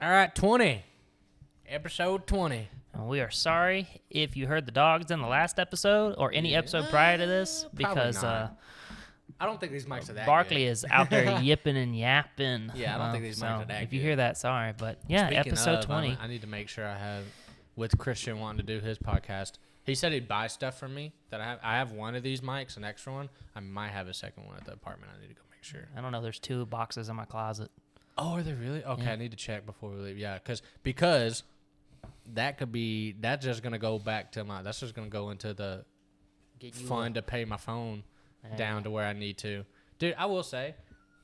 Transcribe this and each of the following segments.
All right, 20. Episode 20. We are sorry if you heard the dogs in the last episode or any episode prior to this because uh, I don't think these mics are that Barkley good. is out there yipping and yapping. Yeah, I don't Uh, think these mics so are that If you good. hear that, sorry, but yeah, Speaking episode of, twenty. I need to make sure I have, with Christian wanting to do his podcast, he said he'd buy stuff from me that I have. I have one of these mics, an extra one. I might have a second one at the apartment. I need to go make sure. I don't know. There's two boxes in my closet. Oh, are they really? Okay, Yeah. I need to check before we leave. Yeah, cause because that could be that's just gonna go back to my. That's just gonna go into the fund to pay my phone Yeah. down to where I need to. Dude, I will say,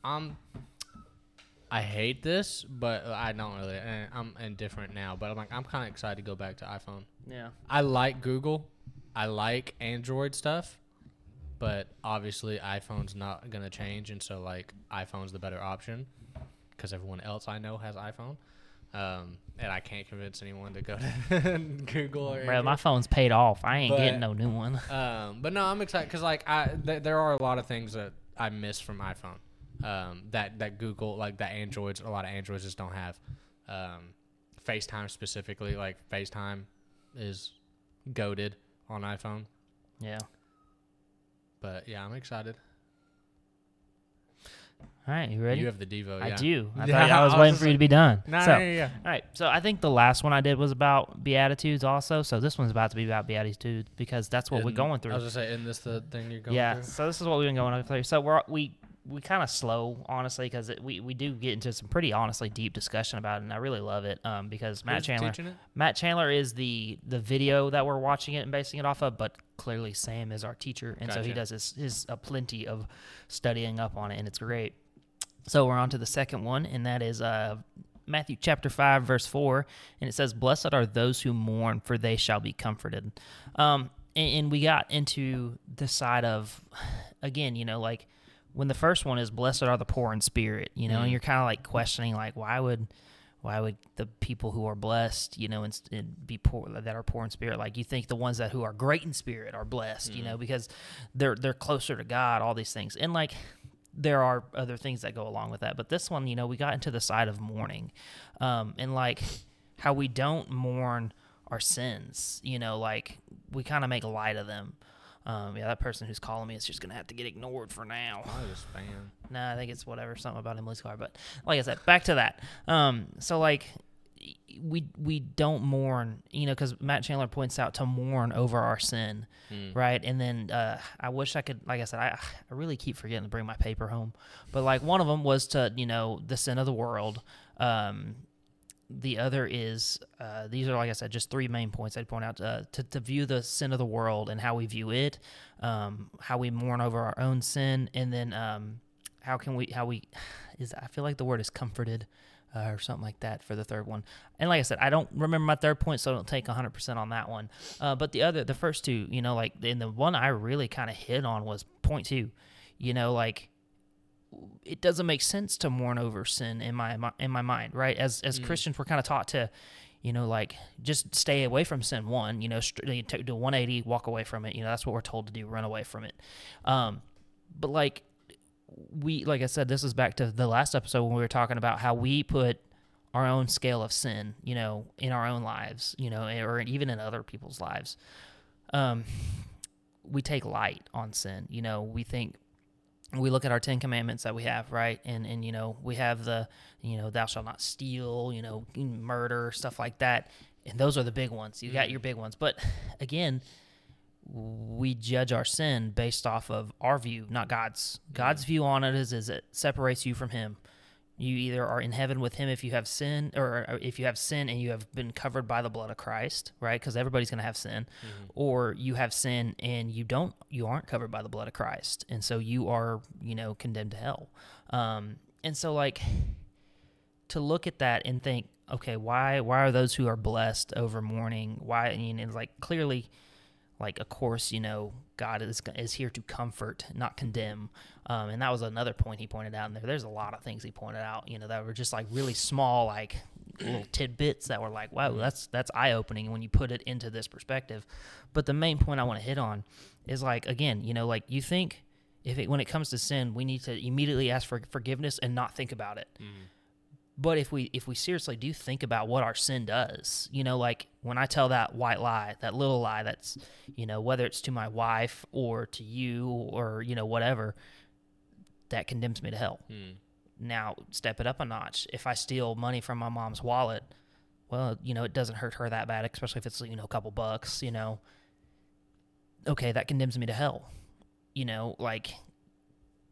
I'm. I hate this, but I don't really. eh, I'm indifferent now, but I'm like I'm kind of excited to go back to iPhone. Yeah. I like Google, I like Android stuff, but obviously iPhone's not gonna change, and so like iPhone's the better option because everyone else I know has iPhone, um, and I can't convince anyone to go to Google or. Bro, my phone's paid off. I ain't But- getting no new one. Um, but no, I'm excited because like I th- there are a lot of things that I miss from iPhone. Um, that that Google like that Androids a lot of Androids just don't have. Um, FaceTime specifically, like FaceTime is goaded on iPhone. Yeah. But yeah, I'm excited. All right, you ready? You have the Devo. I yeah. do. I Yeah, thought I was I was waiting for you to be done. Nah, so, yeah, yeah. all right. So I think the last one I did was about beatitudes, also. So this one's about to be about beatitudes because that's what we're going through. I was just saying, isn't this the thing you're going yeah. through? So this is what we've been going through. So we're we we kind of slow, honestly, because we we do get into some pretty honestly deep discussion about it, and I really love it. Um, because Matt Who's Chandler. Matt Chandler is the the video that we're watching it and basing it off of, but clearly Sam is our teacher, and so he does his his uh, plenty of studying up on it, and it's great. So we're on to the second one, and that is uh, Matthew chapter 5, verse 4. And it says, Blessed are those who mourn, for they shall be comforted. Um, and, and we got into the side of, again, you know, like when the first one is, Blessed are the poor in spirit, you know, and you're kind of like questioning, like, why would. Why would the people who are blessed, you know, and, and be poor that are poor in spirit, like you think the ones that who are great in spirit are blessed, you know, because they're they're closer to God, all these things, and like there are other things that go along with that. But this one, you know, we got into the side of mourning, um, and like how we don't mourn our sins. You know, like we kind of make light of them. Um, yeah, that person who's calling me is just gonna have to get ignored for now. I was a fan. Nah, I think it's whatever, something about Emily's car. But like I said, back to that. Um, so like we we don't mourn, you know, because Matt Chandler points out to mourn over our sin, right? And then uh, I wish I could, like I said, I I really keep forgetting to bring my paper home, but like one of them was to you know the sin of the world. Um, the other is uh, these are like I said, just three main points I'd point out uh, to to view the sin of the world and how we view it, um, how we mourn over our own sin, and then um, how can we how we is I feel like the word is comforted. Uh, or something like that for the third one. And like I said, I don't remember my third point, so I don't take 100% on that one. Uh, but the other, the first two, you know, like, and the one I really kind of hit on was point two. You know, like, it doesn't make sense to mourn over sin in my in my mind, right? As as Christians, we're kind of taught to, you know, like just stay away from sin. One, you know, do 180, walk away from it. You know, that's what we're told to do, run away from it. Um, but like we, like I said, this is back to the last episode when we were talking about how we put our own scale of sin, you know, in our own lives, you know, or even in other people's lives. Um, we take light on sin. You know, we think we look at our Ten Commandments that we have, right? And and you know, we have the, you know, thou shalt not steal, you know, murder, stuff like that. And those are the big ones. You got mm. your big ones. But again, we judge our sin based off of our view, not God's. Mm. God's view on it is is it separates you from Him. You either are in heaven with Him if you have sin, or if you have sin and you have been covered by the blood of Christ, right? Because everybody's going to have sin, or you have sin and you don't, you aren't covered by the blood of Christ, and so you are, you know, condemned to hell. Um, and so like to look at that and think, okay, why why are those who are blessed over mourning? Why? I mean, it's like clearly like of course you know god is is here to comfort not condemn um, and that was another point he pointed out in there. There's a lot of things he pointed out you know that were just like really small like little tidbits that were like wow that's that's eye-opening when you put it into this perspective. But the main point i want to hit on is like again you know like you think if it when it comes to sin we need to immediately ask for forgiveness and not think about it. But if we if we seriously do think about what our sin does, you know, like when I tell that white lie, that little lie that's, you know, whether it's to my wife or to you or, you know, whatever, that condemns me to hell. Hmm. Now, step it up a notch. If I steal money from my mom's wallet, well, you know, it doesn't hurt her that bad, especially if it's, you know, a couple bucks, you know. Okay, that condemns me to hell. You know, like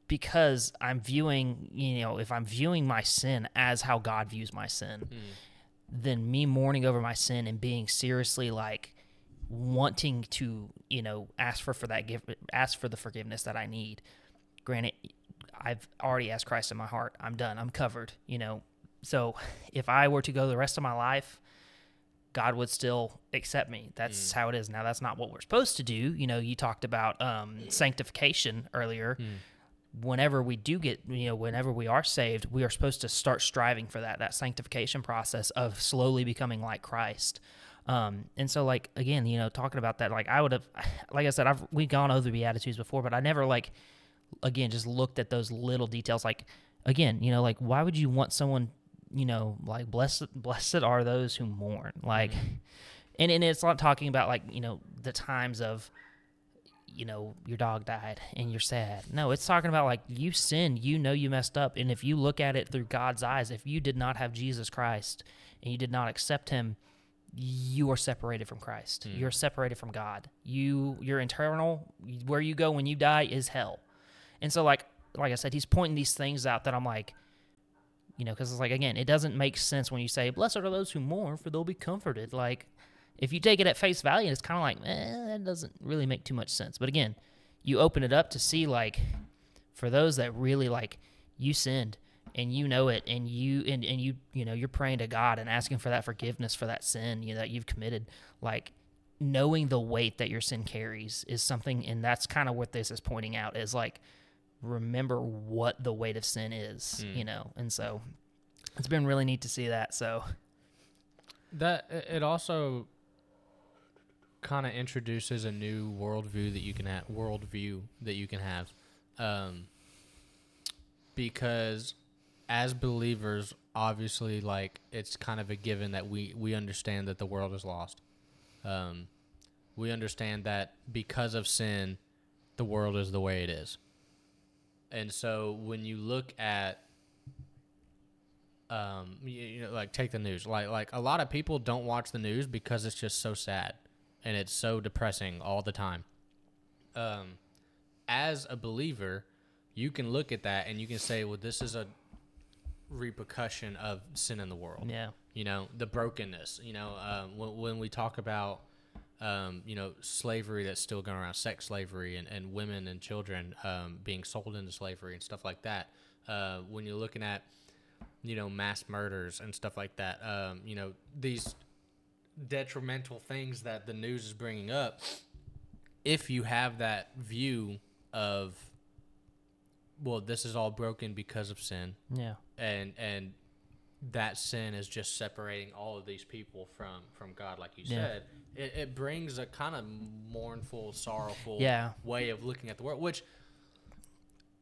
because I'm viewing, you know, if I'm viewing my sin as how God views my sin, Hmm. then me mourning over my sin and being seriously like wanting to, you know, ask for for that give ask for the forgiveness that I need. Granted, I've already asked Christ in my heart. I'm done. I'm covered, you know. So, if I were to go the rest of my life, God would still accept me. That's how it is. Now, that's not what we're supposed to do. You know, you talked about um, sanctification earlier. Whenever we do get, you know, whenever we are saved, we are supposed to start striving for that, that sanctification process of slowly becoming like Christ. Um, and so, like, again, you know, talking about that, like, I would have, like I said, I've, we've gone over the Beatitudes before, but I never, like, again, just looked at those little details. Like, again, you know, like, why would you want someone, you know, like, blessed, blessed are those who mourn? Like, mm-hmm. and, and it's not talking about, like, you know, the times of, you know, your dog died and you're sad. No, it's talking about like you sinned, you know you messed up. And if you look at it through God's eyes, if you did not have Jesus Christ and you did not accept him, you are separated from Christ. Hmm. You're separated from God. You your internal where you go when you die is hell. And so like like I said, he's pointing these things out that I'm like, you know, because it's like again, it doesn't make sense when you say, "Blessed are those who mourn, for they'll be comforted." Like, if you take it at face value, it's kind of like, eh, that doesn't really make too much sense. But again, you open it up to see like, for those that really like, you sinned and you know it, and you and, and you you know you're praying to God and asking for that forgiveness for that sin you know, that you've committed, like. Knowing the weight that your sin carries is something, and that's kind of what this is pointing out is like, remember what the weight of sin is, you know. And so it's been really neat to see that. So That it- it also kind of introduces a new worldview that you can have worldview that you can have, um, because as believers, obviously, like it's kind of a given that we we understand that the world is lost. Um, we understand that because of sin, the world is the way it is. And so when you look at um you, you know like take the news. Like like a lot of people don't watch the news because it's just so sad and it's so depressing all the time. Um as a believer you can look at that and you can say well this is a repercussion of sin in the world. Yeah, you know the brokenness you know um, when, when we talk about um, you know slavery that's still going around sex slavery and, and women and children um, being sold into slavery and stuff like that. Uh, when you're looking at you know mass murders and stuff like that um, you know these detrimental things that the news is bringing up if you have that view of well this is all broken because of sin yeah, and and that sin is just separating all of these people from from God, like you Yeah. said. It, it brings a kind of mournful, sorrowful Yeah. way of looking at the world, which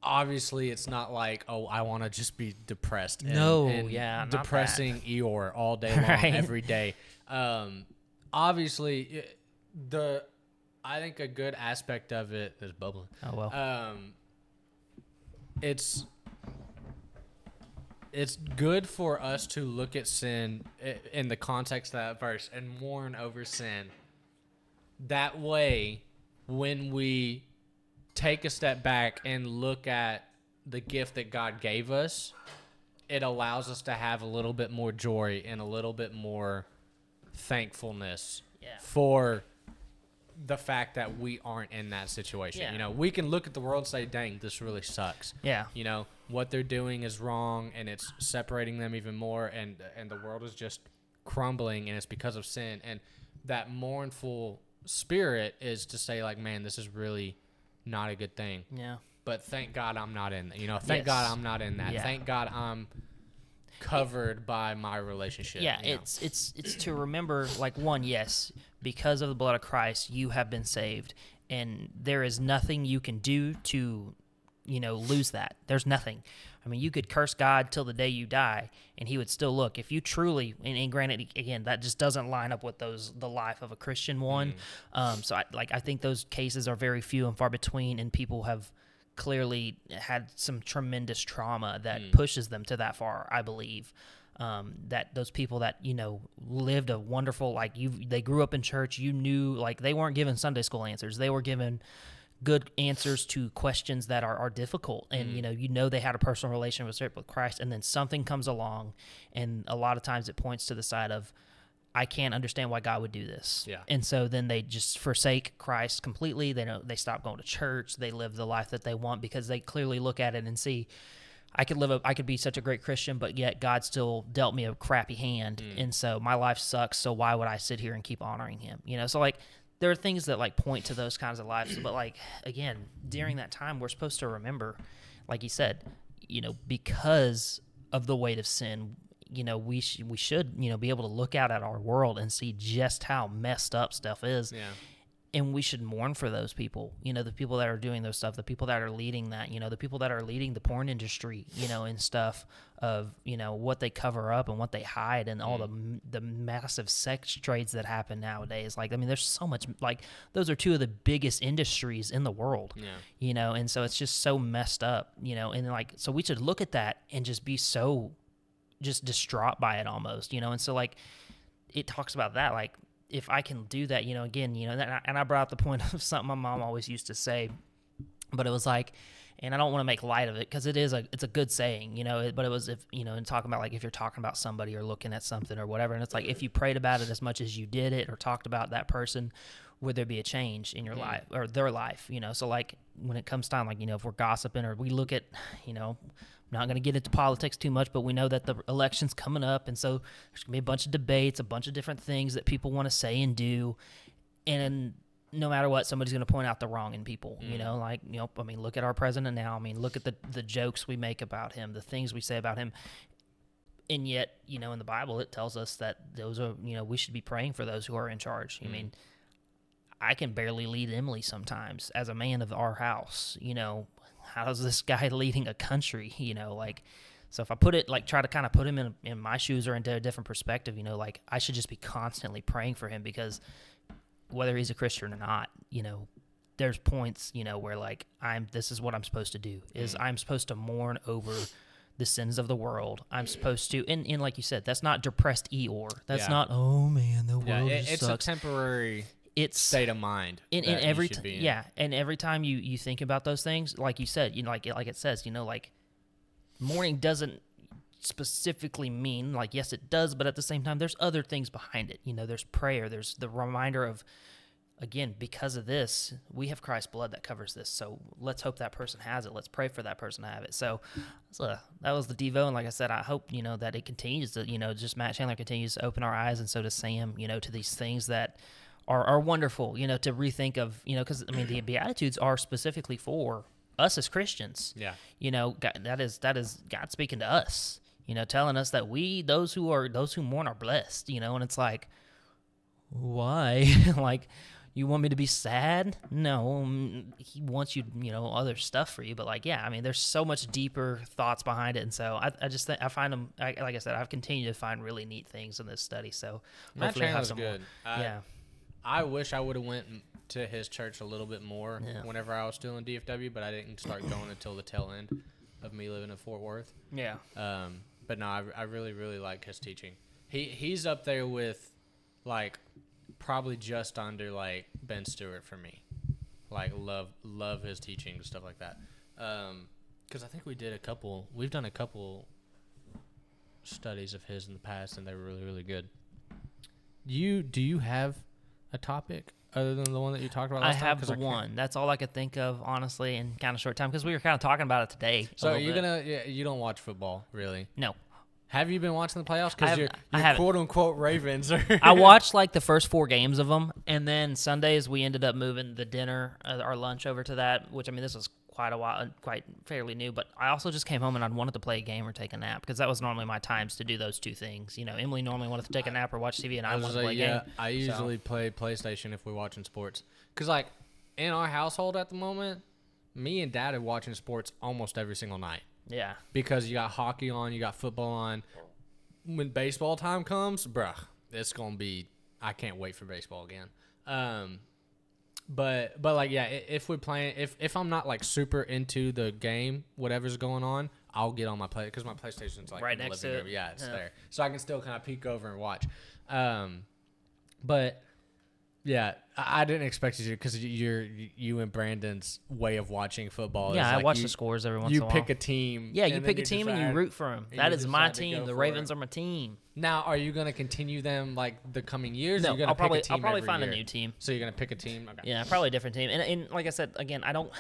obviously it's not like oh I want to just be depressed. And, No, and yeah, not that. depressing Eeyore all day long, Right. every day. Um, obviously it- the I think a good aspect of it is bubbling oh well, um, it's it's good for us to look at sin in the context of that verse and mourn over sin. That way, when we take a step back and look at the gift that God gave us, it allows us to have a little bit more joy and a little bit more thankfulness Yeah. for the fact that we aren't in that situation. Yeah. You know, we can look at the world and say, dang, this really sucks. yeah, You know, what they're doing is wrong and it's separating them even more and and the world is just crumbling and it's because of sin and that mournful spirit is to say like, man, this is really not a good thing. yeah, But thank God I'm not in you know, thank Yes. God I'm not in that. Yeah. Thank God I'm covered by my relationship. yeah. you know? It's it's it's to remember like one, yes, because of the blood of Christ, you have been saved, and there is nothing you can do to, you know, lose that. There's nothing, I mean, you could curse God till the day you die, and He would still look. If you truly, and, and granted, again, that just doesn't line up with those the life of a Christian one. Um, so, I, like, I think those cases are very few and far between, and people have clearly had some tremendous trauma that pushes them to that far. I believe. Um, that those people that you know lived a wonderful like you they grew up in church you knew like they weren't given sunday school answers. They were given good answers to questions that are, are difficult. And you know you know they had a personal relationship with christ and then something comes along and a lot of times it points to the side of i can't understand why god would do this Yeah. and so then they just forsake christ completely they don't they stop going to church they live the life that they want because they clearly look at it and see I could live a I could be such a great Christian, but yet God still dealt me a crappy hand, mm. and so my life sucks. So why would I sit here and keep honoring Him? You know, so like there are things that like point to those kinds of lives, but like again, during that time, we're supposed to remember, like you said, you know, because of the weight of sin. You know, we sh- we should you know be able to look out at our world and see just how messed up stuff is, Yeah. and we should mourn for those people you know the people that are doing those stuff the people that are leading that you know the people that are leading the porn industry you know and stuff of you know what they cover up and what they hide and all the mm. the massive sex trades that happen nowadays like i mean there's so much like those are two of the biggest industries in the world Yeah. you know and so it's just so messed up you know and like so we should look at that and just be so just distraught by it almost you know? And so like it talks about that like if i can do that you know again you know and I, and I brought up the point of something my mom always used to say but it was like and i don't want to make light of it because it is a it's a good saying you know? But it was if you know and talking about like if you're talking about somebody or looking at something or whatever and it's like if you prayed about it as much as you did it or talked about that person would there be a change in your life or their life you know? So like when it comes time like you know if we're gossiping or we look at you know not going to get into politics too much, but we know that the election's coming up, and so there's going to be a bunch of debates, a bunch of different things that people want to say and do, and no matter what, somebody's going to point out the wrong in people. You mm. know, like you know, I mean, look at our president now. I mean, look at the the jokes we make about him, the things we say about him, and yet, you know, in the Bible, it tells us that those are, you know, we should be praying for those who are in charge. I mm. mean, I can barely lead Emily sometimes as a man of our house. You know, how's this guy leading a country? You know, like, so if I put it, like, try to kind of put him in, in my shoes or into a different perspective, you know, like, I should just be constantly praying for him because whether he's a Christian or not, you know, there's points, you know, where like I'm this is what I'm supposed to do is mm. I'm supposed to mourn over the sins of the world. I'm supposed to and, and like you said, that's not depressed Eeyore. That's Yeah. not oh man, the world Yeah. It, it's a temporary it's state of mind. in, in every t- in. yeah, and every time you you think about those things, like you said, you know, like it- like it says, you know, like mourning doesn't specifically mean like yes it does but at the same time there's other things behind it you know there's prayer there's the reminder of again because of this we have christ's blood that covers this so let's hope that person has it let's pray for that person to have it so, so that was the devo and like i said i hope you know that it continues to you know just matt chandler continues to open our eyes and so does sam you know to these things that are, are wonderful you know to rethink of you know because i mean the beatitudes are specifically for us as christians Yeah. you know God, that is that is god speaking to us you know telling us that we those who are those who mourn are blessed you know and it's like why like you want me to be sad no mm, he wants you you know other stuff for you but like yeah i mean there's so much deeper thoughts behind it and so i, I just think i find them I, like i said i've continued to find really neat things in this study so hopefully I have some more. good. I, yeah I wish I would have went to his church a little bit more Yeah. whenever I was still in DFW, but I didn't start going until the tail end of me living in Fort Worth. yeah Um, but no, I, I really really like his teaching. He he's up there with like probably just under like Ben Stuart for me. Like love love his teaching and stuff like that. Um, because I think we did a couple. We've done a couple studies of his in the past, and they were really really good. You do you have a topic other than the one that you talked about? I Last time? have the can't- one. That's all I could think of, honestly, in kind of short time because we were kind of talking about it today. So you're bit. gonna yeah, you don't watch football really? no. Have you been watching the playoffs? Because you're, you're quote unquote Ravens. I watched like the first four games of them, and then Sundays we ended up moving the dinner, uh, our lunch over to that. Which I mean, this was quite a while, uh, quite fairly new. But I also just came home and I wanted to play a game or take a nap because that was normally my times to do those two things. You know, Emily normally wanted to take a nap or watch TV, and I, I was wanted to like, play a yeah, game. I usually play PlayStation if we're watching sports. Cause like in our household at the moment, me and Dad are watching sports almost every single night. Yeah. because you got hockey on, you got football on. When baseball time comes, bruh, it's gonna be. I can't wait for baseball again. Um, but but like yeah, if we're playing, if if I'm not like super into the game, whatever's going on, I'll get on my play because my PlayStation's like Right next to room. it. Yeah, it's Yeah. there, so I can still kind of peek over and watch. Um, but yeah, I, didn't expect you to because you're you and Brandon's way of watching football. Yeah, is I like watch you, the scores every once You in a while. pick a team. yeah, you pick a team and you root for them. That is my team. The Ravens it. are my team. Now, are you gonna continue them like the coming years? or No, I'll pick probably a team I'll probably find year? a new team. So you're gonna pick a team. Okay. Yeah, probably a different team. And, and like I said, again, I don't.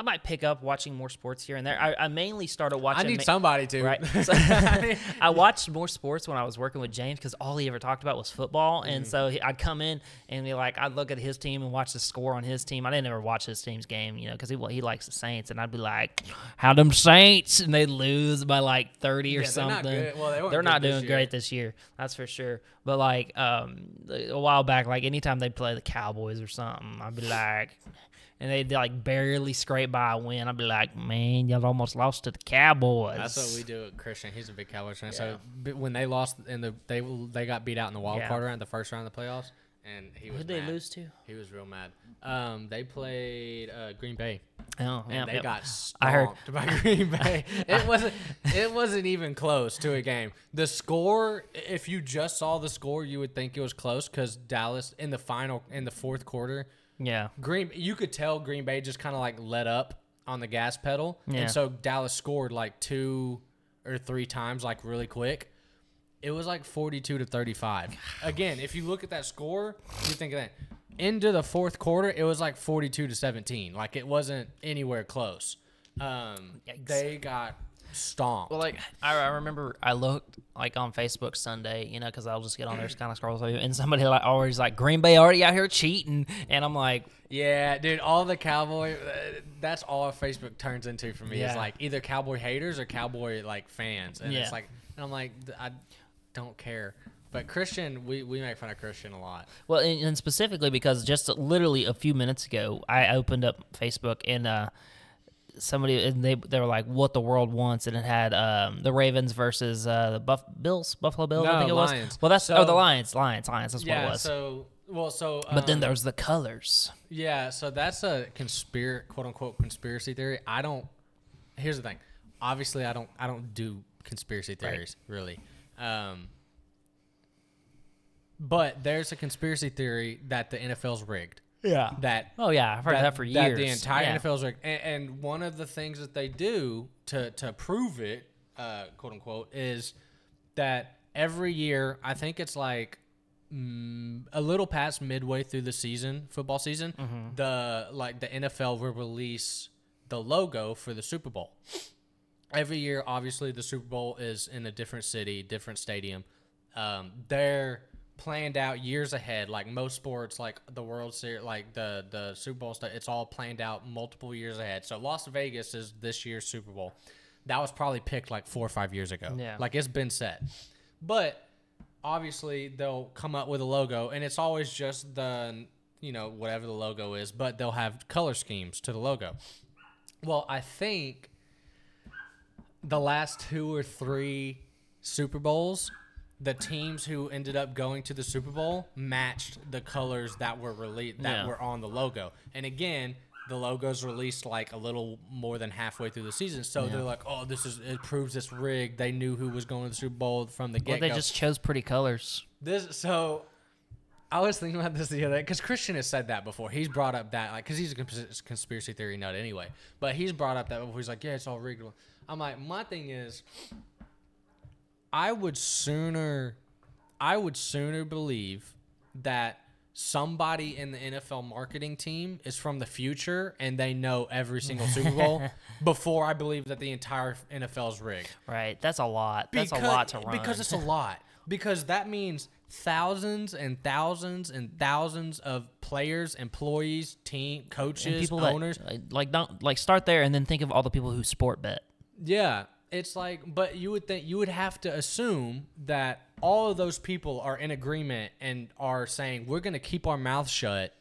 I might pick up watching more sports here and there. I, I mainly started watching. I need ma- somebody to. Right. So, I watched more sports when I was working with James because all he ever talked about was football, and so he, I'd come in and be like, I'd look at his team and watch the score on his team. I didn't ever watch his team's game, you know, because he he likes the Saints, and I'd be like, "How them Saints?" and they lose by like thirty or Yeah, they're not something. good. Well, they weren't They're not doing great this year, that's for sure. But like um, a while back, like anytime they play the Cowboys or something, I'd be like. And they'd like barely scrape by a win. I'd be like, man, y'all almost lost to the Cowboys. That's what we do with Christian. He's a big Cowboys fan. So when they lost in the they they got beat out in the wild Yeah. card round, the first round of the playoffs, and he was Who'd they lose to? He was real mad. Um, they played uh, Green Bay, Oh, and yeah, they yeah. got I heard- by Green Bay. It wasn't it wasn't even close to a game. The score, if you just saw the score, you would think it was close because Dallas in the final in the fourth quarter. Yeah. Green, you could tell Green Bay just kind of like let up on the gas pedal, Yeah. and so Dallas scored like two or three times, like really quick. It was like forty-two to thirty-five. Again, if you look at that score, you think of that. Into the fourth quarter, it was like forty-two to seventeen. Like it wasn't anywhere close. Um, Yikes. they got stomped. Well, like I, I remember, I looked like on Facebook Sunday, you know, because I'll just get on there, kind of scroll through, and somebody like always like Green Bay already out here cheating, and I'm like, Yeah, dude, all the cowboy uh, that's all Facebook turns into for me is like either cowboy haters or cowboy like fans. And Yeah. it's like and I'm like I don't care. But Christian, we, we make fun of Christian a lot. well, and, and specifically because just literally a few minutes ago, I opened up Facebook and uh, somebody and they they were like, "What the world wants," and it had um, the Ravens versus uh, the Buff Bills, Buffalo Bills, I No, think it was. Lions. Well, that's So- oh the Lions, Lions, Lions. That's what it Yeah, was. so well so but then um, there's the colors. Yeah, so that's a conspiracy quote unquote conspiracy theory. I don't here's the thing. Obviously I don't I don't do conspiracy Right. theories, really. Um but there's a conspiracy theory that the NFL's rigged. Yeah. That Oh yeah, I've heard that, for years. That the entire Yeah. NFL's rigged. And, and one of the things that they do to to prove it, uh, quote unquote, is that every year I think it's like mm, a little past midway through the season, football season, Mm-hmm. the like the NFL will release the logo for the Super Bowl. Every year, obviously, the Super Bowl is in a different city, different stadium. Um, they're planned out years ahead. Like most sports, like the World Series, like the the Super Bowl stuff, it's all planned out multiple years ahead. So Las Vegas is this year's Super Bowl. That was probably picked like four or five years ago. Yeah. Like it's been set, but obviously they'll come up with a logo, and it's always just the you know whatever the logo is, but they'll have color schemes to the logo. Well, I think the last two or three Super Bowls, the teams who ended up going to the Super Bowl matched the colors that were released that Yeah. were on the logo. And again, the logo's released like a little more than halfway through the season, so they're like, "Oh, this is it proves this rigged." They knew who was going to the Super Bowl from the get go. they just chose pretty colors. This so I was thinking about this the other day because Christian has said that before. He's brought up that like because he's a cons- conspiracy theory nut anyway. But he's brought up that before. He's like, yeah, it's all rigged. I'm like, my thing is, I would sooner, I would sooner believe that somebody in the NFL marketing team is from the future and they know every single Super Bowl before I believe that the entire NFL is rigged. Right. That's a lot. That's a lot to run. Because it's a lot. Because that means thousands and thousands and thousands of players, employees, team, coaches, owners. that like don't like start there and then think of all the people who sport bet. Yeah, it's like, but you would think you would have to assume that all of those people are in agreement and are saying we're going to keep our mouth shut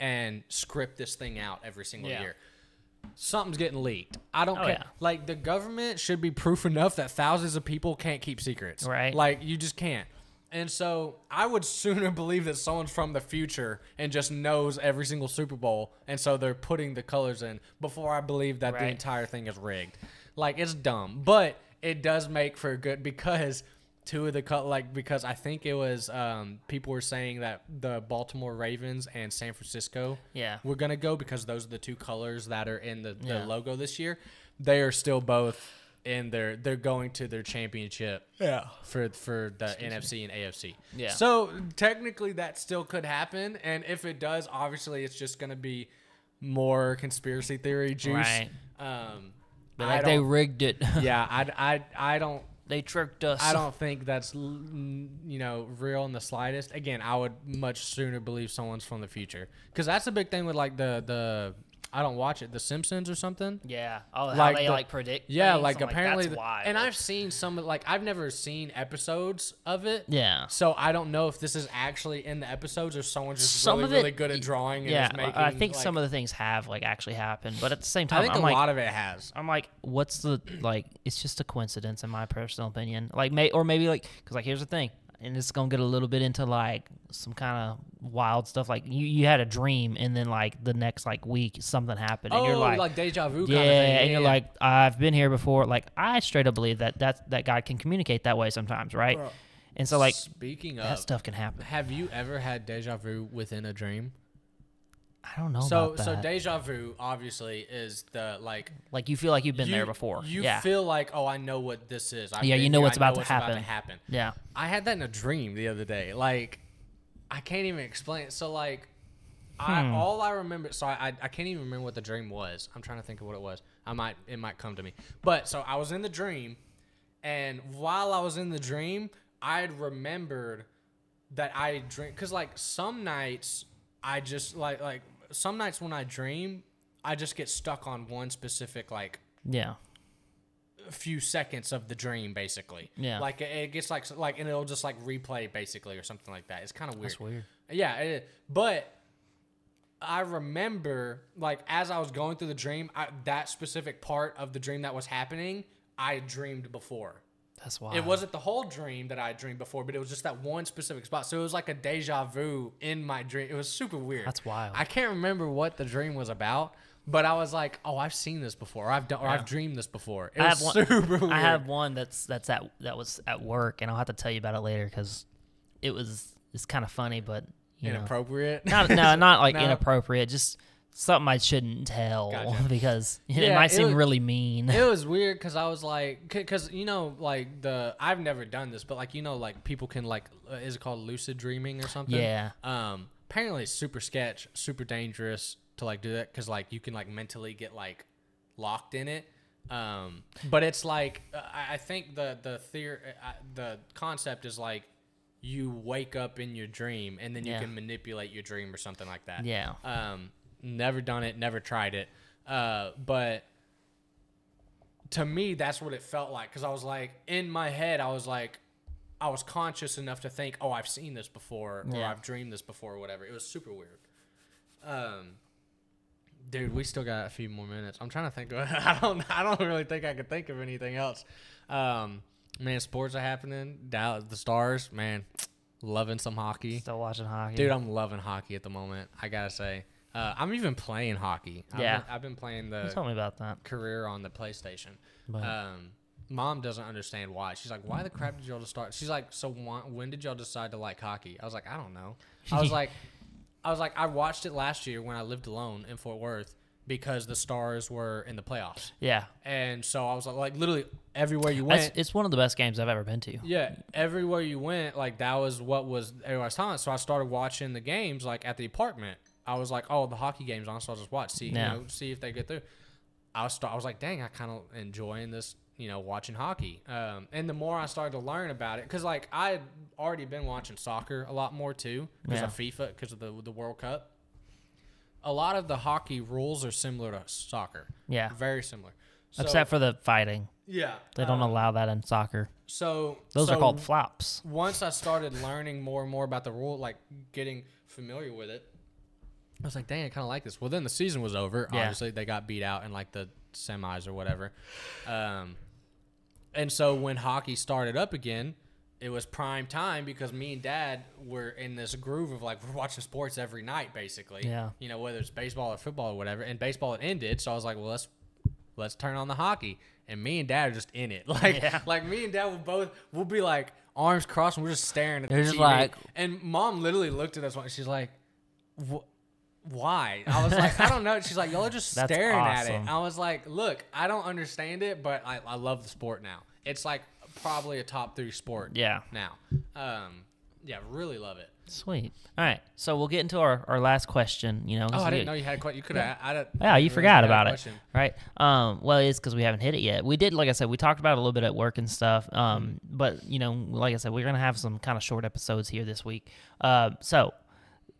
and script this thing out every single Yeah. year. something's getting leaked. I don't Oh, care. yeah. Like the government should be proof enough that thousands of people can't keep secrets. Right. Like you just can't. And so I would sooner believe that someone's from the future and just knows every single Super Bowl, and so they're putting the colors in before I believe that the entire thing is rigged. Like it's dumb, but it does make for good because two of the cut like because I think it was um, people were saying that the Baltimore Ravens and San Francisco Yeah. we're gonna go because those are the two colors that are in the, the Yeah. logo this year. They are still both in their they're going to their championship Yeah. for for the NFC and AFC. Yeah. So technically that still could happen, and if it does, obviously it's just gonna be more conspiracy theory juice. Right. Um, Like they rigged it. yeah, I, I, I don't they tricked us. I don't think that's you know real in the slightest. Again, I would much sooner believe someone's from the future because that's a big thing with like the the I don't watch it, The Simpsons or something. Yeah. Oh, how Like they the- like predict. Yeah, things? like I'm apparently, that's the- and I've seen some like I've never seen episodes of it. Yeah. So I don't know if this is actually in the episodes or someone's just Some really of it- really good at drawing Yeah, is making. I think like, some of the things have like actually happened, but at the same time, I think am a like, lot of it has. I'm like, what's the like? It's just a coincidence, in my personal opinion. Like, may or maybe like, because like here's the thing, and it's gonna get a little bit into like some kind of wild stuff. Like you, you had a dream, and then like the next like week something happened, and oh, you're like, like, deja vu. yeah, kind of thing. and you're yeah. like, I've been here before. Like I straight up believe that that that God can communicate that way sometimes, right? Bro. And so like speaking that of, stuff can happen. have you ever had deja vu within a dream? I don't know so about that. so deja vu obviously is the like like you feel like you've been you, there before. You yeah, feel like oh I know what this is. I've Yeah, you know here, what's I about to what's About to happen. happen. yeah, I had that in a dream the other day. Like I can't even explain it. So like I Hmm. all I remember so I, I I can't even remember what the dream was. I'm trying to think of what it was. I might it might come to me. But so I was in the dream and while I was in the dream, I had remembered that I drink cuz like some nights I just like like some nights when I dream, I just get stuck on one specific like yeah, few seconds of the dream basically Yeah. like it, it gets like like and it'll just like replay basically or something like that it's kind of weird that's weird. yeah it is. but i remember like as i was going through the dream I, that specific part of the dream that was happening i dreamed before That's why it wasn't the whole dream that i dreamed before but it was just that one specific spot so it was like a deja vu in my dream it was super weird That's wild. i can't remember what the dream was about but I was like, "Oh, I've seen this before. Or I've done, or Yeah. I've dreamed this before." It I was have one. super weird. I have one that's that's at that was at work, and I'll have to tell you about it later because it was it's kind of funny, but you know, inappropriate. not no, not like No. inappropriate, just something I shouldn't tell Gotcha. because it Yeah, might it seem was- really mean. it was weird because I was like, because you know, like the I've never done this, but like you know, like people can like, uh, is it called lucid dreaming or something? Yeah. Um. Apparently, it's super sketch, super dangerous to like do that because like you can like mentally get like locked in it. Um. But it's like uh, I, I think the the theory, uh, the concept is like you wake up in your dream and then you Yeah. can manipulate your dream or something like that. Yeah. Um, never done it, never tried it. Uh, but to me, that's what it felt like because I was like in my head, I was like, I was conscious enough to think, oh, I've seen this before or Yeah. I've dreamed this before or whatever. It was super weird. Um, dude, we still got a few more minutes. I'm trying to think. Of, I don't. I don't really think I could think of anything else. Um, man, sports are happening. Dallas, the Stars, man, loving some hockey. Still watching hockey, Dude, I'm loving hockey at the moment. I gotta say, uh, I'm even playing hockey. I've Yeah. been, I've been playing You the told me about that. career on the PlayStation. But Um, mom doesn't understand why. She's like, "Why the crap did y'all just start?" She's like, "So why, when did y'all decide to like hockey?" I was like, "I don't know." I was like, I was like, I watched it last year when I lived alone in Fort Worth because the Stars were in the playoffs, yeah, and so I was like, like literally everywhere you went. it's one of the best games I've ever been to. Yeah, everywhere you went, like that was what was everybody was telling. So I started watching the games like at the apartment. I was like, oh, the hockey games on, so I'll just watch, see, Yeah. you know, see if they get through. I was I was like, dang, I kind of enjoying this, you know, watching hockey. Um, and the more I started to learn about it, because like I had already been watching soccer a lot more too, because of FIFA, because of the the World Cup. A lot of the hockey rules are similar to soccer. Yeah, Very similar. So, except for the fighting. yeah, They don't um, allow that in soccer. So Those are called flops. once I started learning more and more about the rule, like getting familiar with it, I was like, dang, I kind of like this. Well, then the season was over. Yeah. Obviously, they got beat out in like the semis or whatever. Um, and so when hockey started up again, it was prime time because me and dad were in this groove of like we're watching sports every night basically. Yeah. You know whether it's baseball or football or whatever. And baseball had ended, so I was like, well let's let's turn on the hockey. And me and dad are just in it. Like Yeah. like me and dad will both we'll be like arms crossed and we're just staring at They're the just TV. like- and mom literally looked at us and she's like, "Wh- why? I was like, I don't know. She's like, y'all are just That's staring at it. I was like, look, I don't understand it, but I, I love the sport now. It's like probably a top three sport Yeah. now. Um, yeah, really love it. Sweet. All right. So we'll get into our, our last question. You know. Oh, I didn't know you had a question. You could have. I, Yeah, you forgot about it, right? Um, well, it's because we haven't hit it yet. We did, like I said, we talked about it a little bit at work and stuff. Um, Mm-hmm. but you know, like I said, we're gonna have some kind of short episodes here this week. Uh, so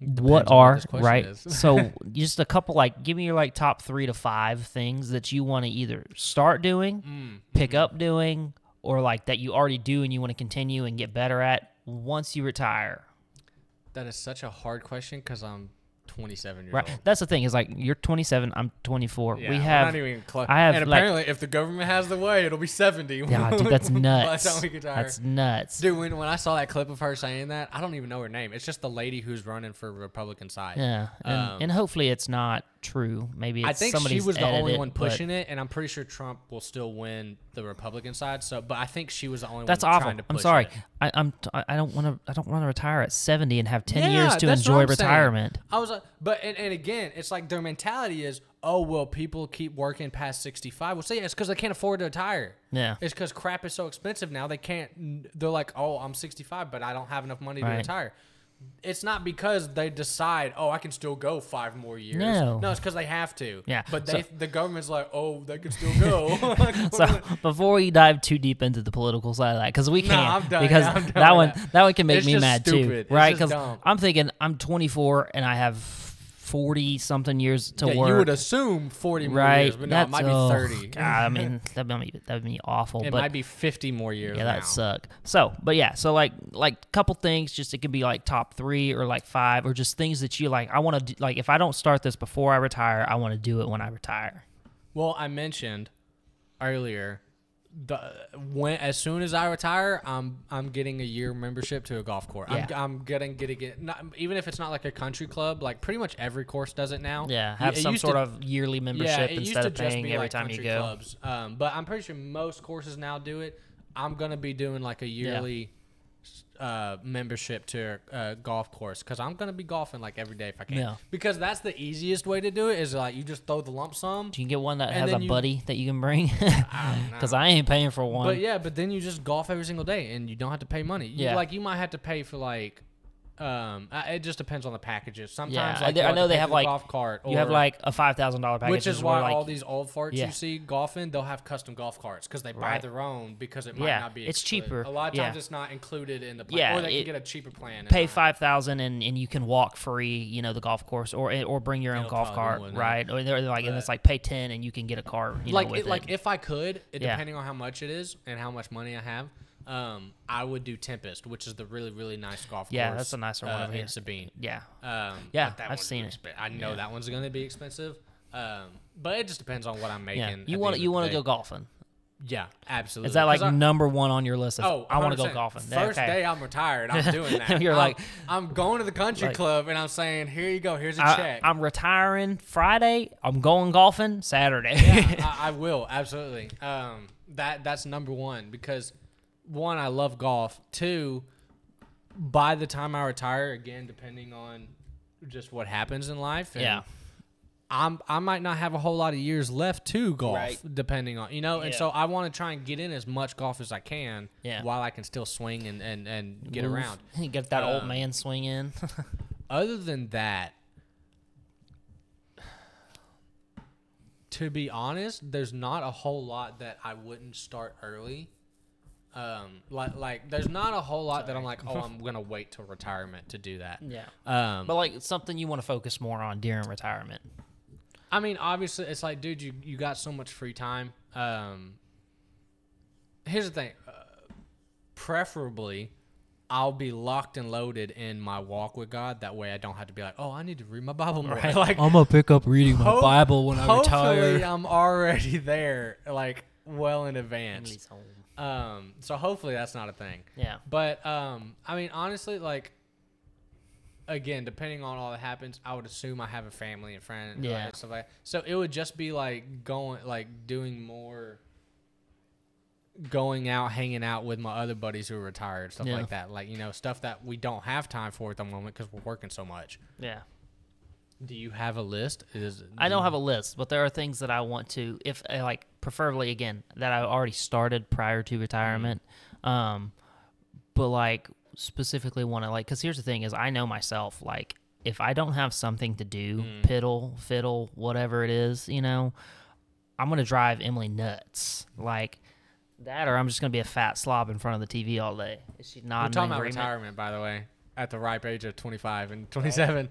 what what are this right? so just a couple, like, give me your like top three to five things that you want to either start doing, Mm, pick mm-hmm. up doing, or like that you already do and you want to continue and get better at once you retire. That is such a hard question because I'm 27 years Right. old. That's the thing is like you're 27, I'm 24. Yeah, we have not even close. I have, and like- apparently, if the government has the way, it'll be 70. Yeah, dude, that's By the nuts. time we retire. That's nuts. Dude, when, when I saw that clip of her saying that, I don't even know her name. It's just the lady who's running for Republican side. Yeah, and, Um, and hopefully it's not true. Maybe it's I think she was the only one pushing it, and I'm pretty sure Trump will still win the Republican side. So, but I think she was the only That's one awful. trying to push I'm sorry. it. I, I'm t- I don't want to. I don't want to retire at 70 and have 10 Yeah, years to enjoy I'm saying. retirement. I was like, but and, and again, it's like their mentality is, oh well, people keep working past 65. Well, say it's because they can't afford to retire. Yeah. It's because crap is so expensive now. They can't. They're like, oh, I'm 65, but I don't have enough money to retire. It's not because they decide, oh, I can still go five more years. No. no, it's because they have to. Yeah, but so- the government's like, oh, they can still go. So before we dive too deep into the political side of that, because we can't, done. because Yeah, that one that. that one can make It's me mad stupid. too, It's right? Because. I'm thinking I'm 24 and I have 40 something years to yeah, work. you would assume 40 more right? years, but no, it might be oh, 30. God, I mean, that would be that would be awful. it but might be 50 more years. Yeah, now. that suck. So, but yeah, so like like couple things, just it could be like top three or like five, or just things that you like. I want to like if I don't start this before I retire, I want to do it when I retire. Well, I mentioned earlier the when as soon as I retire, I'm I'm getting a year membership to a golf course. I'm, Yeah. I'm getting getting it. Not, even if it's not like a country club, like pretty much every course does it now. Yeah, have it some sort to- of yearly membership used instead to of just paying be every like time you country go. Clubs. Um, but I'm pretty sure most courses now do it. I'm gonna be doing like a yearly uh, membership to a golf course because I'm gonna be golfing like every day if I can. Yeah. Because that's the easiest way to do it. Is like you just throw the lump sum. Do you get one that has a you- buddy that you can bring? I. Because I ain't paying for one. But yeah, but then you just golf every single day and you don't have to pay money. You, Yeah. Like you might have to pay for like, um, uh, it just depends on the packages. Sometimes Yeah, I like do- I know they have, like- golf cart. you have like a five thousand dollar package, which is why like, all these old farts Yeah. you see golfing, they'll have custom golf carts because they buy Right. their own because it might Yeah, not be. it's excluded. cheaper. A lot of times it's not included in the plan, Yeah, or they it- can get a cheaper plan. pay five thousand and, and you can walk free, you know, the golf course or or bring your own golf cart, more than that. right? Or they're like, and it's like pay ten and you can get a car, you like know, it, like if I could, it, depending on how much it is and how much money I have, um, I would do Tempest, which is the really really nice golf Yeah, course. that's a nicer one uh, in Sabine. yeah, Um, Yeah, I've seen it. I know Yeah. that one's going to be expensive. Um, but it just depends on what I'm making. yeah. You want you want to go golfing? Yeah, absolutely. Is that like I- number one on your list? Of, Oh, I want to go golfing. First okay. day I'm retired, I'm doing that. You're I'm- like- I'm going to the country Like- club and I'm saying, here you go, here's a I, check. I'm retiring Friday. I'm going golfing Saturday. yeah, I, I will absolutely. Um, that that's number one because one, I love golf. Two, by the time I retire, again, depending on just what happens in life, Yeah. I'm I might not have a whole lot of years left to golf, Right. depending on you know, and Yeah. so I want to try and get in as much golf as I can, Yeah. while I can still swing and and and get Move. around. Get that old Um, man swing in. Other than that, to be honest, there's not a whole lot that I wouldn't start early. Um, like like there's not a whole lot that I'm like, oh, I'm gonna wait till retirement to do that. yeah. Um, But like something you want to focus more on during retirement. I mean, obviously, it's like, dude, you you got so much free time. Um, here's the thing, uh, preferably, I'll be locked and loaded in my walk with God. That way, I don't have to be like, oh, I need to read my Bible more. Right. Like, I'm gonna pick up reading my Hope- Bible when I hopefully, retire. I'm already there, like well in advance. Um, so hopefully that's not a thing. Yeah. But um, I mean, honestly, like, again, depending on all that happens, I would assume I have a family and friends, Yeah. and stuff like. So it would just be like going, like doing more, going out, hanging out with my other buddies who are retired, stuff Yeah. like that. Like you know, stuff that we don't have time for at the moment because we're working so much. Yeah. Do you have a list? Is I don't have a list, but there are things that I want to, if uh, like, preferably again that I already started prior to retirement. Um, but like specifically want to like, because here's the thing: is I know myself. Like, if I don't have something to do, Mm. piddle, fiddle, whatever it is, you know, I'm gonna drive Emily nuts. Like that, or I'm just gonna be a fat slob in front of the TV all day. Is she We're not talking about retirement, by the way, at the ripe age of 25 and 27,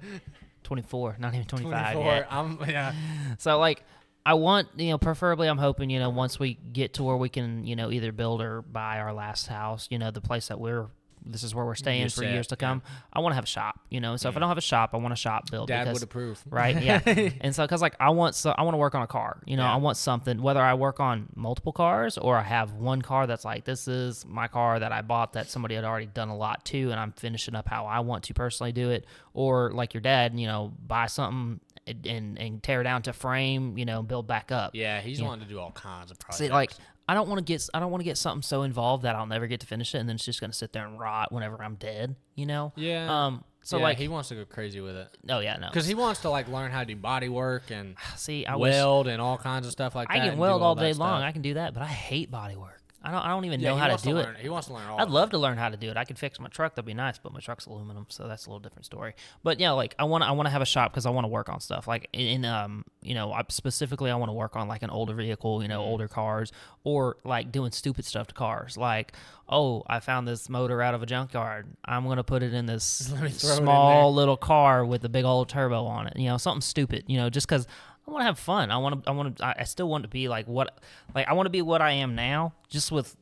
24, not even 25 24. yet. I'm yeah. So like I want, you know, preferably I'm hoping, you know, once we get to where we can, you know, either build or buy our last house, you know, the place that we're this is where we're staying You're for set, years to yeah. come. I want to have a shop, you know. So if I mm. don't have a shop, I want a shop built Dad because would approve. right? Yeah. and so, cause like I want, so I want to work on a car. You know, Yeah. I want something. Whether I work on multiple cars or I have one car that's like this is my car that I bought that somebody had already done a lot to, and I'm finishing up how I want to personally do it. Or like your dad, you know, buy something and and, tear down to frame, you know, build back up. Yeah, he's Yeah. wanting to do all kinds of projects. See, like I don't want to get I don't want to get something so involved that I'll never get to finish it, and then it's just gonna sit there and rot whenever I'm dead. You know. yeah. Um. So yeah, like, he wants to go crazy with it oh yeah, no. because he wants to like learn how to do body work and See, I wish weld and all kinds of stuff like I that. I can weld do all day long. I can do that, but I hate body work. I don't. I don't even Yeah, know how to do it. learn- He wants to learn all. I'd it. love to learn how to do it. I could fix my truck. That'd be nice, but my truck's aluminum, so that's a little different story. But yeah, like I want to. I want to have a shop because I want to work on stuff. Like in, um, you know, I, specifically, I want to work on like an older vehicle, you know, Mm-hmm. older cars, or like doing stupid stuff to cars. Like, oh, I found this motor out of a junkyard. I'm gonna put it in this throw it in small little car with a big old turbo on it. You know, something stupid. You know, just because. I want to have fun. I want to. I want to. I still want to be like what, like I want to be what I am now, just with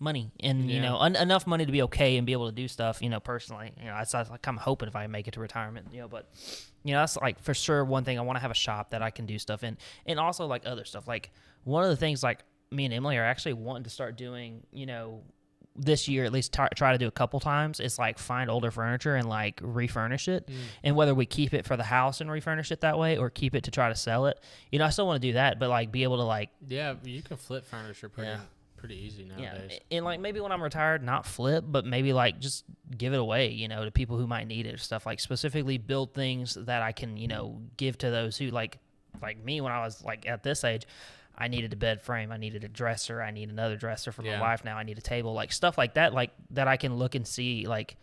money and you know un- enough money to be okay and be able to do stuff you know personally you know that's, that's like i'm hoping if i make it to retirement you know but you know that's like for sure one thing i want to have a shop that i can do stuff in and also like other stuff like one of the things like me and emily are actually wanting to start doing you know this year at least tar- try to do a couple times is like find older furniture and like refurnish it Mm. and whether we keep it for the house and refurnish it that way or keep it to try to sell it you know i still want to do that but like be able to like Yeah, you can flip furniture pretty Yeah. pretty easy Yeah, nowadays. and like maybe when I'm retired, not flip, but maybe like just give it away, you know, to people who might need it or stuff. Like specifically build things that I can, you know, give to those who like, like me when I was like at this age. I needed a bed frame. I needed a dresser. I need another dresser for Yeah. my wife now. I need a table, like stuff like that, like that I can look and see, like,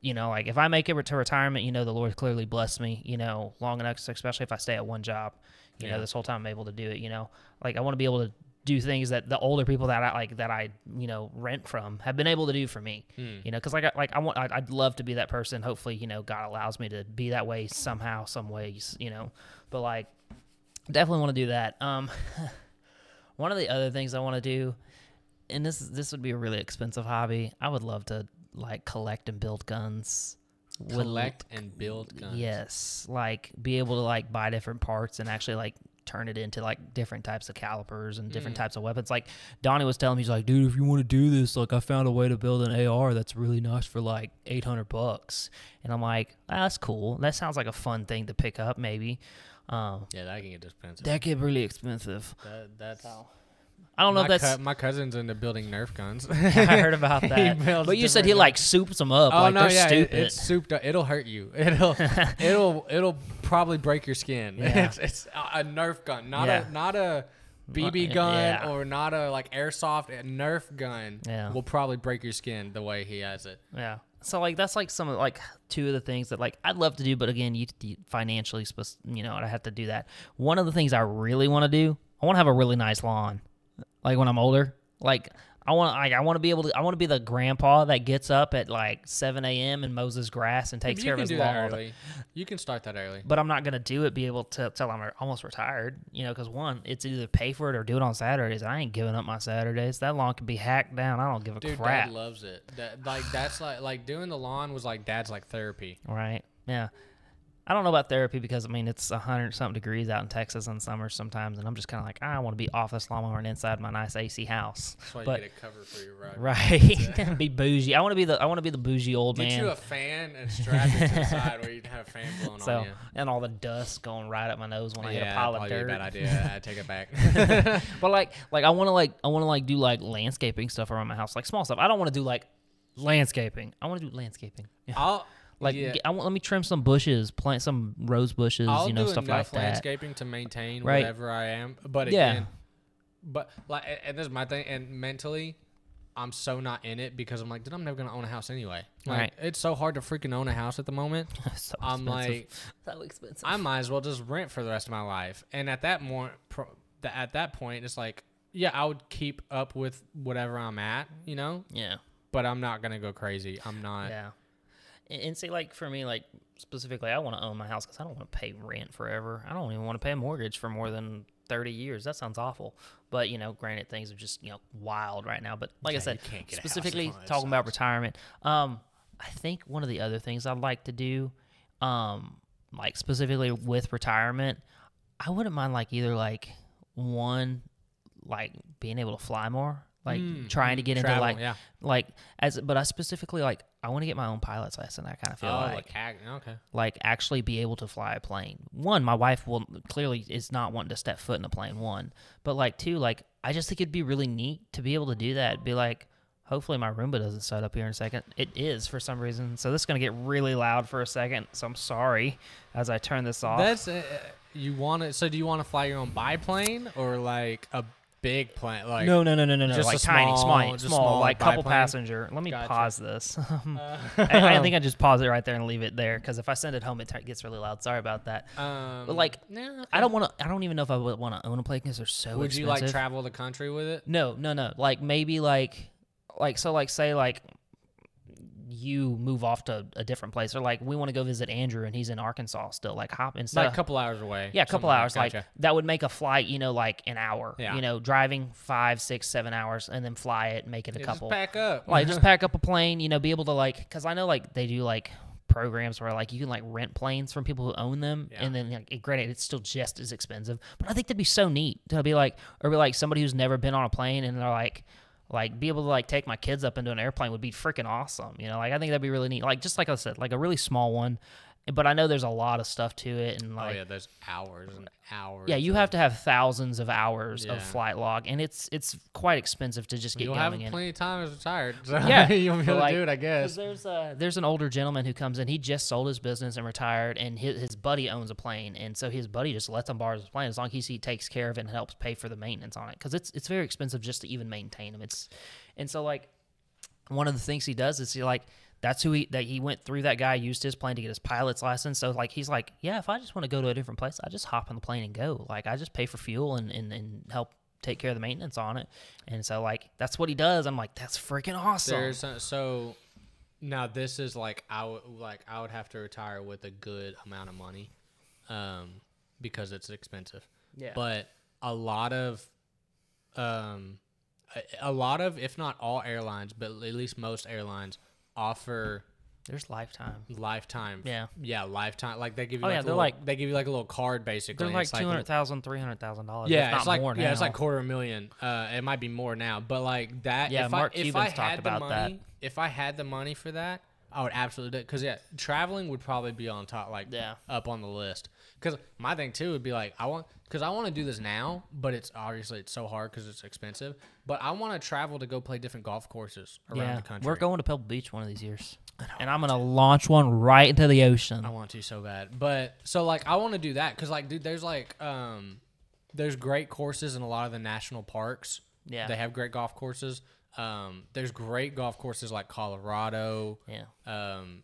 you know, like if I make it to retirement, you know, the Lord clearly blessed me, you know, long enough, especially if I stay at one job, you Yeah. know, this whole time I'm able to do it, you know, like I want to be able to do things that the older people that I like that I you know rent from have been able to do for me. Hmm. You know, because like I, like I want I'd, I'd love to be that person. Hopefully, you know, God allows me to be that way somehow, some ways. You know, but like definitely want to do that. Um, one of the other things I want to do, and this this would be a really expensive hobby. I would love to like collect and build guns. Would- Collect and build guns. Yes, like be able to like buy different parts and actually like turn it into like different types of calipers and different Mm. types of weapons. Like Donnie was telling me, he's like, dude, if you want to do this, like I found a way to build an AR that's really nice for like eight hundred bucks. And I'm like, ah, that's cool. That sounds like a fun thing to pick up, maybe. Um, Yeah, that can get expensive. that get really expensive. That, that's. I don't know my if that's. my cousin's into building Nerf guns. I heard about that. but you said he guns. like soups them up. Oh like no, they're yeah, it- stupid. it's souped up. It'll hurt you. It'll it'll it'll probably break your skin. Yeah. It's it's a Nerf gun, not Yeah. a not a BB gun yeah. or not a like airsoft. A Nerf gun Yeah. will probably break your skin the way he has it. Yeah. So like that's like some of like two of the things that like I'd love to do, but again, you, you financially supposed you know I have to do that. One of the things I really want to do, I want to have a really nice lawn, like when I'm older. Like I want like I want to be able to I want to be the grandpa that gets up at like 7 a.m. and mows his grass and takes care of can his do lawn. that early. You can start that early. But I'm not gonna do it. Be able to till I'm almost retired. You know, because one, it's either pay for it or do it on Saturdays. I ain't giving up my Saturdays. That lawn can be hacked down. I don't give a Dude, crap. dad loves it. That, like that's like like doing the lawn was like dad's like therapy. Right. Yeah. I don't know about therapy because I mean it's a hundred something degrees out in Texas in summer sometimes, and I'm just kind of like I want to be off this lawnmower and inside my nice AC house. That's why But- you get a cover for your rug. Right. be bougie. I want to be the I want to be the bougie old Get man. you a fan and strap it to the side where you have a fan blowing so on you. and all the dust going right up my nose when I hit a pile of dirt. bad idea. I take it back. But like like I want to like I want to like do like landscaping stuff around my house, like small stuff. I don't want to do like landscaping. I want to do landscaping. I'll Like yeah, I want let me trim some bushes, plant some rose bushes, I'll you know do stuff like that. landscaping to maintain Right. whatever I am. But Yeah. again, but like, and- this is my thing. And mentally, I'm so not in it because I'm like, dude, I'm never gonna own a house anyway. Like, Right. It's so hard to freaking own a house at the moment. so I'm expensive. like, so expensive. I might as well just rent for the rest of my life. And at that more, pro, th- at that point, it's like, yeah, I would keep up with whatever I'm at, you know, yeah. but I'm not gonna go crazy. I'm not. Yeah. And, see, like for me, like specifically, I want to own my house because I don't want to pay rent forever. I don't even want to pay a mortgage for more than thirty years. That sounds awful. But you know, granted, things are just you know wild right now. But like Yeah, I said, specifically talking about retirement, um, I think one of the other things I'd like to do, um, like specifically with retirement, I wouldn't mind like either like one, like being able to fly more. Like Mm, trying to get into like yeah. like as but I specifically like I want to get my own pilot's license. I kind of feel Oh, like like, ag- okay. like actually be able to fly a plane. One, my wife will clearly is not wanting to step foot in a plane. One, but like two, like I just think it'd be really neat to be able to do that. Be like, hopefully my Roomba doesn't set up here in a second. It is for some reason, so this is gonna get really loud for a second. So I'm sorry as I turn this off. That's uh, you want to. So do you want to fly your own biplane or like a big plane? Like no, no, no, no, no, no. just Like a tiny, small- small, small, small like couple passenger. Let me Gotcha. pause this. Uh, I, I think I just pause it right there and leave it there because if I send it home, it t- gets really loud. Sorry about that. um, But like, nah, I don't want to. I don't even know if I would want to own a plane because they're so expensive. Would you like travel the country with it? No, no, no. Like maybe like, like so like say like you move off to a different place or like we want to go visit Andrew and he's in Arkansas still. Like hop instead. Like a couple hours away. yeah, a couple hours. Like Gotcha. that would make a flight, you know, like an hour. Yeah. You know, driving five, six, seven hours and then fly it, make it a Yeah, couple. Just pack up. like just pack up a plane, you know, be able to like, because I know like they do like programs where like you can like rent planes from people who own them, Yeah. and then like, it- granted it's still just as expensive, but I think that'd be so neat to be like, or be like somebody who's never been on a plane and they're like. Like be able to like take my kids up into an airplane would be freaking awesome, you know. Like I think that'd be really neat. Like just like I said, like a really small one, but I know there's a lot of stuff to it, and like, oh yeah, there's hours and hours. yeah, you have to have thousands of hours Yeah. of flight log, and it's it's quite expensive to just get You'll going have in. plenty of time as retired. So Yeah, you'll be able to like, do it, I guess. there's a there's an older gentleman who comes in. He just sold his business and retired, and his, his buddy owns a plane, and so his buddy just lets him borrow his plane as long as he takes care of it and helps pay for the maintenance on it because it's it's very expensive just to even maintain them. It's and so like one of the things he does is he like that's who he that he went through that guy used his plane to get his pilot's license. So like he's like yeah if i just want to go to a different place i just hop on the plane and go. Like i just pay for fuel and, and, and help take care of the maintenance on it. And so like that's what he does. I'm like that's freaking awesome. There's uh, so now this is like I would like I would have to retire with a good amount of money, um, because it's expensive. yeah. But a lot of, um, a, a lot of if not all airlines, but at least most airlines offer there's lifetime lifetime. Yeah. yeah, lifetime. Like they give you Oh, like yeah, they're little, like- they give you like a little card basically. they're like two hundred thousand, three hundred thousand dollars. yeah, it's like yeah, it's like quarter of a million. Uh, it might be more now, but like that. Yeah, if Mark I, if I talked had about the that. money, if I had the money for that, I would absolutely do it. Cause yeah, traveling would probably be on top, like Yeah. up on the list. Cause my thing too would be like I want, cause I want to do this now, but it's obviously it's so hard because it's expensive. But I want to travel to go play different golf courses around yeah, the country. we're going to Pebble Beach one of these years, and I'm gonna launch one right into the ocean. I want to so bad. But so like I want to do that because like dude, there's like um, there's great courses in a lot of the national parks. Yeah. they have great golf courses. Um, there's great golf courses like Colorado. Yeah, Um,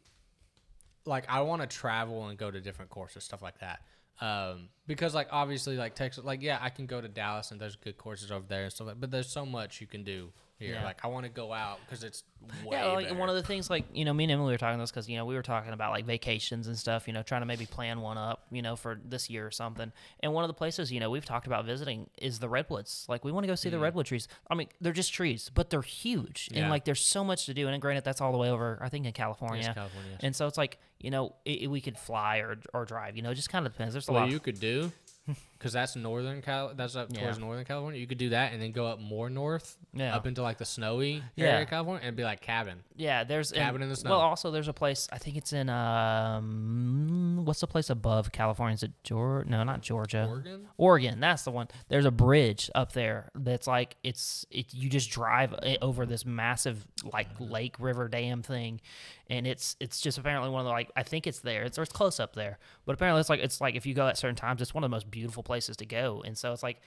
like I want to travel and go to different courses, stuff like that. Um, because like obviously like Texas, like yeah, I can go to Dallas and there's good courses over there and stuff. Like, but there's so much you can do here. Yeah. Like I want to go out because it's way Yeah, like better. one of the things, like you know, me and Emily were talking this because you know we were talking about like vacations and stuff. You know, trying to maybe plan one up, you know, for this year or something. And one of the places you know we've talked about visiting is the redwoods. Like we want to go see the mm. redwood trees. I mean, they're just trees, but they're huge, Yeah. and like there's so much to do. And granted, that's all the way over, I think, in California. California, yes. And so it's like you know i i- we could fly or or drive. You know, it just kind of depends. There's a what lot. you could do, because that's northern Cal. That's up Yeah. towards northern California. You could do that and then go up more north, Yeah. up into like the snowy Yeah. area of California, and be like cabin. Yeah, there's and- Cabin in the snow. Well, also there's a place. I think it's in um, what's the place above California? Is it Georgia? No, not Georgia. Oregon. Oregon, that's the one. There's a bridge up there that's like it's it. You just drive it over this massive like lake, river, dam thing, and it's it's just apparently one of the like I think it's there. It's or it's close up there, but apparently it's like it's like if you go at certain times, it's one of the most beautiful places to go. And so it's like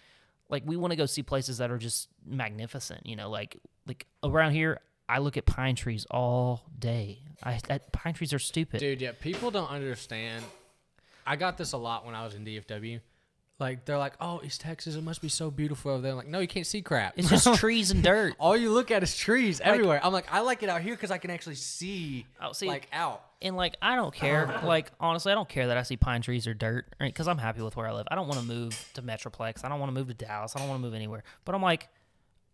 like we want to go see places that are just magnificent. You know, like like around here. I look at pine trees all day. I that, pine trees are stupid. Dude, yeah, people don't understand. I got this a lot when I was in DFW. Like they're like, "Oh, East Texas, it must be so beautiful over there." I'm like, no, you can't see crap. It's just trees and dirt. all you look at is trees everywhere. I'm like, I like it out here because I can actually see, Oh, see- like out. And like, I don't care. Like, honestly, I don't care that I see pine trees or dirt, right? Because I'm happy with where I live. I don't want to move to Metroplex. I don't want to move to Dallas. I don't want to move anywhere. But I'm like,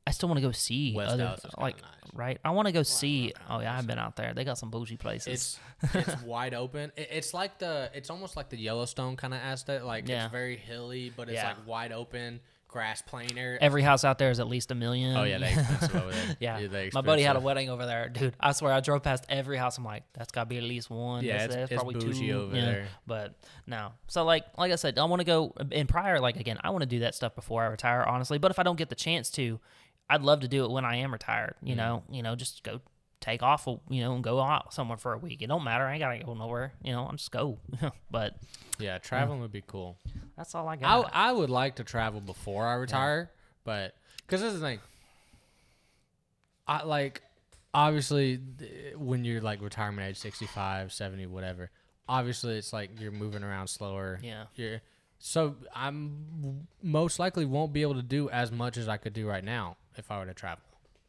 I still want to go see West other, Dallas is like, nice. right? I want to go see. Oh yeah, I've been out there. They got some bougie places. It's it's wide open. It, it's like the it's almost like the Yellowstone kind of aspect. Like Yeah. it's very hilly, but it's Yeah. like wide open, grass plain area. Every house out there is at least a million. oh yeah, they expensive over there. Yeah, they my buddy had a wedding over there, dude. I swear, I drove past every house. I'm like, that's got to be at least one. Yeah, That's- it's- that's it's probably bougie two. over yeah. there. But no, so like, like I said, I want to go in prior. Like again, I want to do that stuff before I retire, honestly. But if I don't get the chance to, I'd love to do it when I am retired. Mm. You know, you know, just go take off, you know, and go out somewhere for a week. It don't matter. I ain't gotta go nowhere. You know, I'm just go. but Yeah, traveling would be cool. that's all I I, got. I would like to travel before I retire, but because this is the thing. I like obviously when you're like retirement age 65, 70, whatever. Obviously, it's like you're moving around slower. Yeah. You're so I'm most likely won't be able to do as much as I could do right now if I were to travel,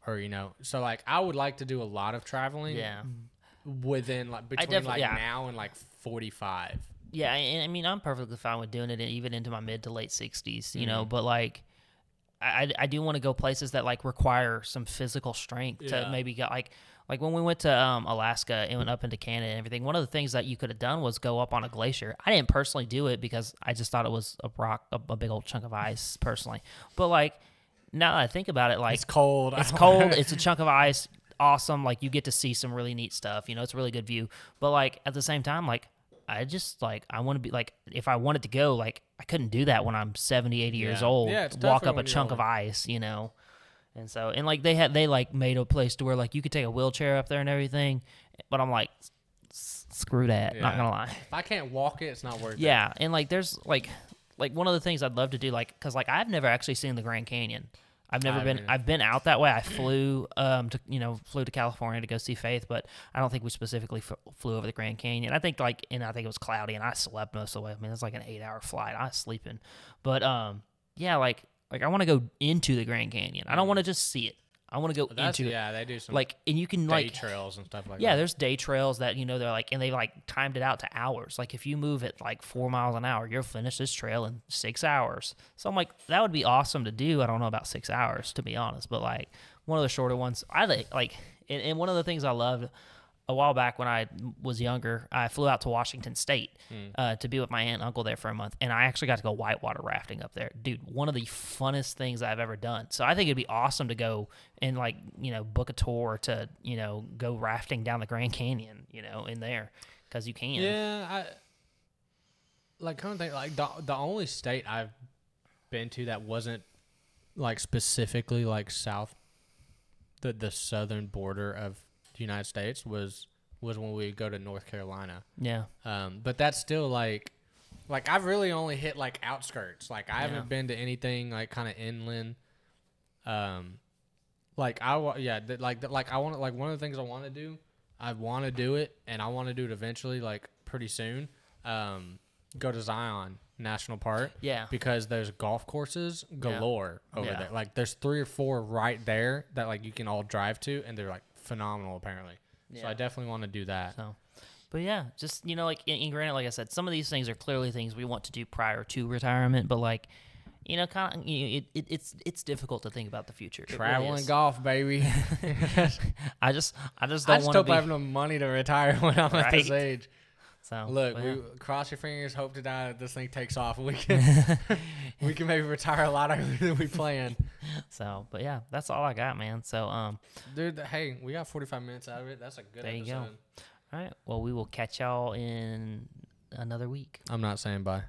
or you know. So like I would like to do a lot of traveling. yeah. Within like between like yeah. now and like 45. Yeah, and I mean, I'm perfectly fine with doing it even into my mid to late 60s, you know, Mm-hmm. but like, I, I do want to go places that like require some physical strength Yeah. to maybe get like, like when we went to um, Alaska and went up into Canada and everything, one of the things that you could have done was go up on a glacier. I didn't personally do it because I just thought it was a rock, a, a big old chunk of ice personally. But like, now that I think about it, like, It's cold. it's cold. it's a chunk of ice. Awesome. Like you get to see some really neat stuff. You know, it's a really good view. But like at the same time, like I just like I want to be like if I wanted to go, like I couldn't do that when I'm 70, 80 years Yeah. old. Yeah, it's walk up a chunk of ice, you know. And so and like they had they like made a place to where like you could take a wheelchair up there and everything. But I'm like screw that. Not gonna lie. If I can't walk it, it's not worth it. Yeah, and like there's like like one of the things I'd love to do like cuz like I've never actually seen the Grand Canyon. I've never I been. I've been out that way. I flew um to you know flew to California to go see Faith, but I don't think we specifically f- flew over the Grand Canyon. I think like and I think it was cloudy and I slept most of the way. I mean, it's like an 8-hour flight. I was sleeping. But um yeah, like like I want to go into the Grand Canyon. I don't want to just see it. I want to go that's into it. yeah, they do some Like and you can day like trails and stuff like yeah, that. there's day trails that you know they're like, and they like timed it out to hours. Like if you move at like four miles an hour, you'll finish this trail in six hours. So I'm like, that would be awesome to do. I don't know about six hours to be honest, but like one of the shorter ones, I like like, and, and one of the things I loved a while back when I was younger, I flew out to Washington State uh, to be with my aunt and uncle there for a month, and I actually got to go whitewater rafting up there, dude. One of the funnest things I've ever done. So I think it'd be awesome to go and like you know book a tour to you know go rafting down the Grand Canyon, you know, in there because you can. Yeah, I like kind of think like the the only state I've been to that wasn't like specifically like south the the southern border of the United States was was when we go to North Carolina. Yeah. Um, but that's still like like I've really only hit like outskirts. Like I Yeah. haven't been to anything like kind of inland. Um, like I wa- yeah th- like th- like I want like one of the things I want to do. I want to do it, and I want to do it eventually, like pretty soon. Um, go to Zion National Park Yeah. because there's golf courses galore over Yeah. there. Like there's three or four right there that like you can all drive to, and they're like phenomenal apparently. So I definitely want to do that. So, but yeah, just you know, like in, granted, like I said, some of these things are clearly things we want to do prior to retirement, but like, you know, kind of, you know, it, it, it's it's difficult to think about the future. Traveling really Travel and is. golf, baby. I just, I just don't just want to hope be. I have no money to retire when I'm at this age. So Look, but we yeah. cross your fingers, hope to die that this thing takes off. We can we can maybe retire a lot earlier than we planned. so, but yeah, that's all I got, man. So, um, Dude, hey, we got 45 minutes out of it. That's a good There you go. all right, well, we will catch y'all in another week. I'm not saying bye.